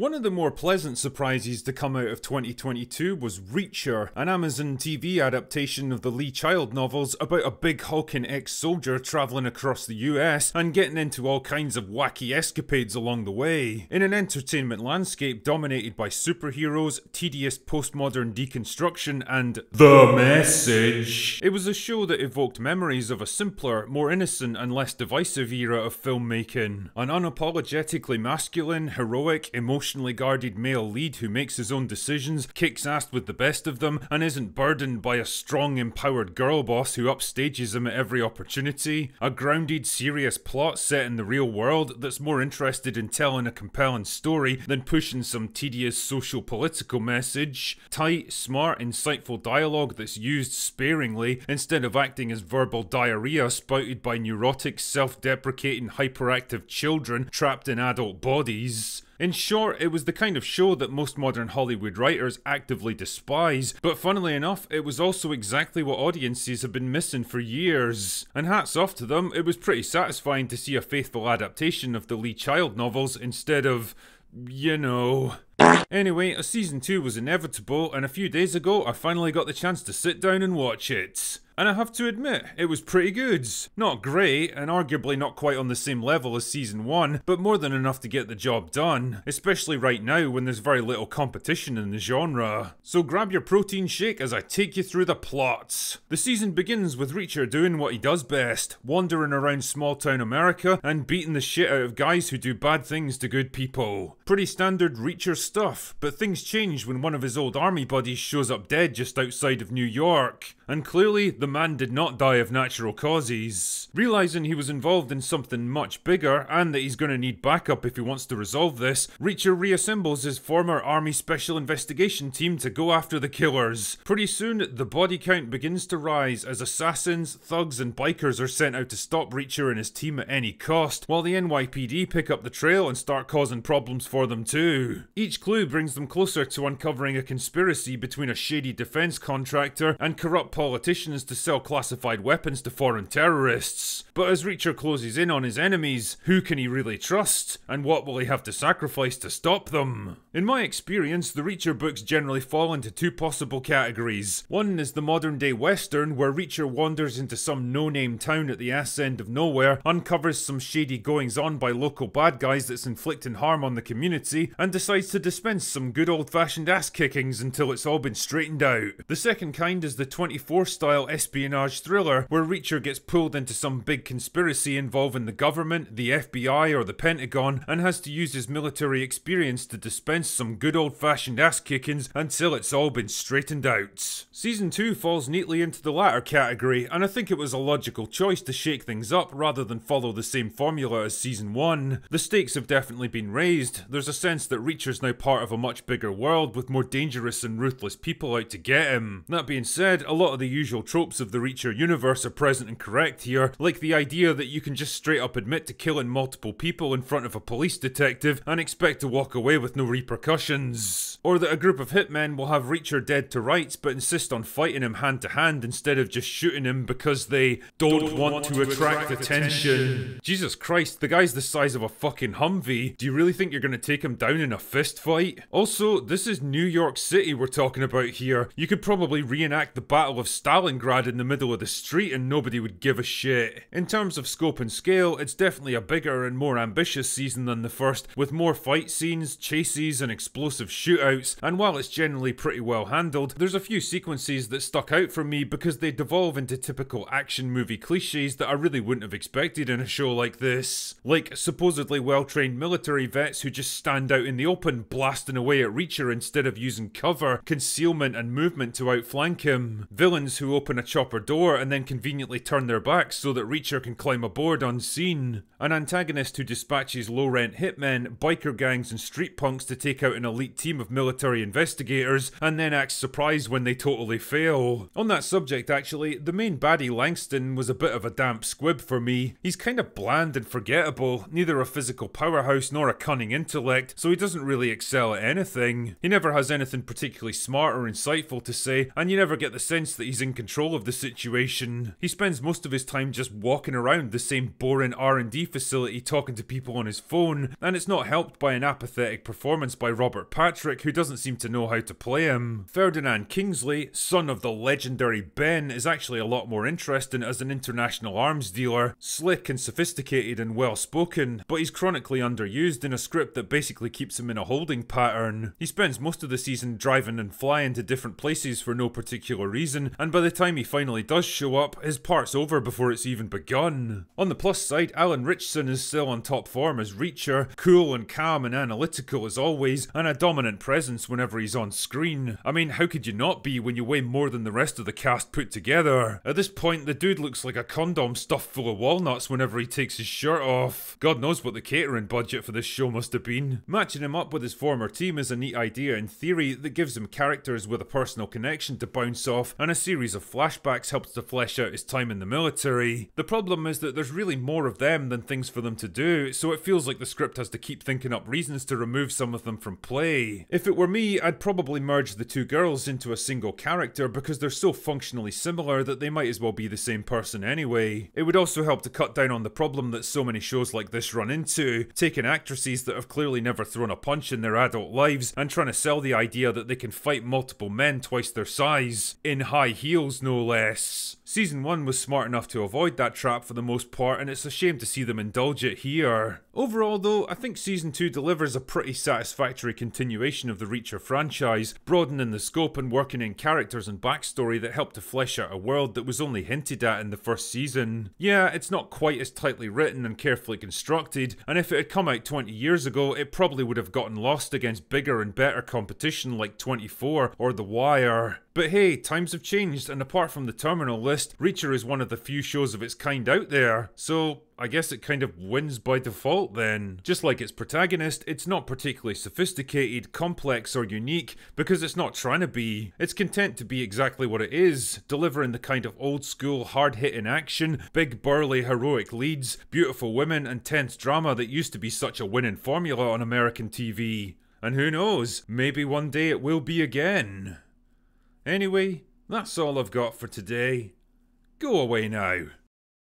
One of the more pleasant surprises to come out of 2022 was Reacher, an Amazon TV adaptation of the Lee Child novels about a big hulking ex soldier travelling across the US and getting into all kinds of wacky escapades along the way. In an entertainment landscape dominated by superheroes, tedious postmodern deconstruction, and the message, it was a show that evoked memories of a simpler, more innocent, and less divisive era of filmmaking. An unapologetically masculine, heroic, emotional, guarded male lead who makes his own decisions, kicks ass with the best of them, and isn't burdened by a strong, empowered girl boss who upstages him at every opportunity. A grounded, serious plot set in the real world that's more interested in telling a compelling story than pushing some tedious social political message. Tight, smart, insightful dialogue that's used sparingly instead of acting as verbal diarrhea spouted by neurotic, self deprecating, hyperactive children trapped in adult bodies. In short, it was the kind of show that most modern Hollywood writers actively despise, but funnily enough, it was also exactly what audiences have been missing for years. And hats off to them, it was pretty satisfying to see a faithful adaptation of the Lee Child novels instead of, you know. Anyway, a season 2 was inevitable, and a few days ago I finally got the chance to sit down and watch it and I have to admit, it was pretty good. Not great, and arguably not quite on the same level as season 1, but more than enough to get the job done, especially right now when there's very little competition in the genre. So grab your protein shake as I take you through the plots. The season begins with Reacher doing what he does best, wandering around small town America and beating the shit out of guys who do bad things to good people. Pretty standard Reacher stuff, but things change when one of his old army buddies shows up dead just outside of New York. And clearly, the man did not die of natural causes. Realizing he was involved in something much bigger and that he's going to need backup if he wants to resolve this, Reacher reassembles his former Army Special Investigation team to go after the killers. Pretty soon, the body count begins to rise as assassins, thugs, and bikers are sent out to stop Reacher and his team at any cost, while the NYPD pick up the trail and start causing problems for them too. Each clue brings them closer to uncovering a conspiracy between a shady defense contractor and corrupt politicians to sell classified weapons to foreign terrorists. But as Reacher closes in on his enemies, who can he really trust? And what will he have to sacrifice to stop them? In my experience, the Reacher books generally fall into two possible categories. One is the modern day western, where Reacher wanders into some no name town at the ass end of nowhere, uncovers some shady goings on by local bad guys that's inflicting harm on the community, and decides to dispense some good old fashioned ass kickings until it's all been straightened out. The second kind is the 24 style espionage thriller where Reacher gets pulled into some big conspiracy involving the government, the FBI, or the Pentagon and has to use his military experience to dispense some good old fashioned ass kickings until it's all been straightened out. Season 2 falls neatly into the latter category, and I think it was a logical choice to shake things up rather than follow the same formula as Season 1. The stakes have definitely been raised, there's a sense that Reacher's now part of a much bigger world with more dangerous and ruthless people out to get him. That being said, a lot of the usual tropes of the Reacher universe are present and correct here, like the idea that you can just straight up admit to killing multiple people in front of a police detective and expect to walk away with no repercussions. Or that a group of hitmen will have Reacher dead to rights but insist on fighting him hand to hand instead of just shooting him because they don't, don't want, want, to, attract, attract attention. attention. Jesus Christ, the guy's the size of a fucking Humvee. Do you really think you're gonna take him down in a fist fight? Also, this is New York City we're talking about here. You could probably reenact the Battle of Stalingrad in the middle of the street and nobody would give a shit. In terms of scope and scale, it's definitely a bigger and more ambitious season than the first, with more fight scenes, chases, and explosive shootouts, and while it's generally pretty well handled, there's a few sequences that stuck out for me because they devolve into typical action movie cliches that I really wouldn't have expected in a show like this. Like supposedly well trained military vets who just stand out in the open blasting away at Reacher instead of using cover, concealment, and movement to outflank him. Villains villains who open a chopper door and then conveniently turn their backs so that Reacher can climb aboard unseen. An antagonist who dispatches low rent hitmen, biker gangs, and street punks to take out an elite team of military investigators and then acts surprised when they totally fail. On that subject, actually, the main baddie Langston was a bit of a damp squib for me. He's kind of bland and forgettable, neither a physical powerhouse nor a cunning intellect, so he doesn't really excel at anything. He never has anything particularly smart or insightful to say, and you never get the sense that he's in control of the situation. He spends most of his time just walking around the same boring R&D facility talking to people on his phone, and it's not helped by an apathetic performance by Robert Patrick who doesn't seem to know how to play him. Ferdinand Kingsley, son of the legendary Ben, is actually a lot more interesting as an international arms dealer, slick and sophisticated and well spoken, but he's chronically underused in a script that basically keeps him in a holding pattern. He spends most of the season driving and flying to different places for no particular reason, and by the time he finally does show up, his part's over before it's even begun. On the plus side, Alan Ritchson is still on top form as Reacher, cool and calm and analytical as always, and a dominant presence whenever he's on screen. I mean, how could you not be when you weigh more than the rest of the cast put together? At this point, the dude looks like a condom stuffed full of walnuts whenever he takes his shirt off. God knows what the catering budget for this show must have been. Matching him up with his former team is a neat idea in theory that gives him characters with a personal connection to bounce off, and a series of flashbacks helps to flesh out his time in the military. The problem is that there's really more of them than things for them to do, so it feels like the script has to keep thinking up reasons to remove some of them from play. If it were me, I'd probably merge the two girls into a single character because they're so functionally similar that they might as well be the same person anyway. It would also help to cut down on the problem that so many shows like this run into, taking actresses that have clearly never thrown a punch in their adult lives and trying to sell the idea that they can fight multiple men twice their size, in high heels no less. Season 1 was smart enough to avoid that trap for the most part, and it's a shame to see them indulge it here. Overall, though, I think Season 2 delivers a pretty satisfactory continuation of the Reacher franchise, broadening the scope and working in characters and backstory that helped to flesh out a world that was only hinted at in the first season. Yeah, it's not quite as tightly written and carefully constructed, and if it had come out 20 years ago, it probably would have gotten lost against bigger and better competition like 24 or The Wire. But hey, times have changed, and apart from the terminal list, Reacher is one of the few shows of its kind out there, so I guess it kind of wins by default then. Just like its protagonist, it's not particularly sophisticated, complex, or unique because it's not trying to be. It's content to be exactly what it is, delivering the kind of old school, hard hitting action, big burly heroic leads, beautiful women, and tense drama that used to be such a winning formula on American TV. And who knows, maybe one day it will be again. Anyway, that's all I've got for today. Go away now.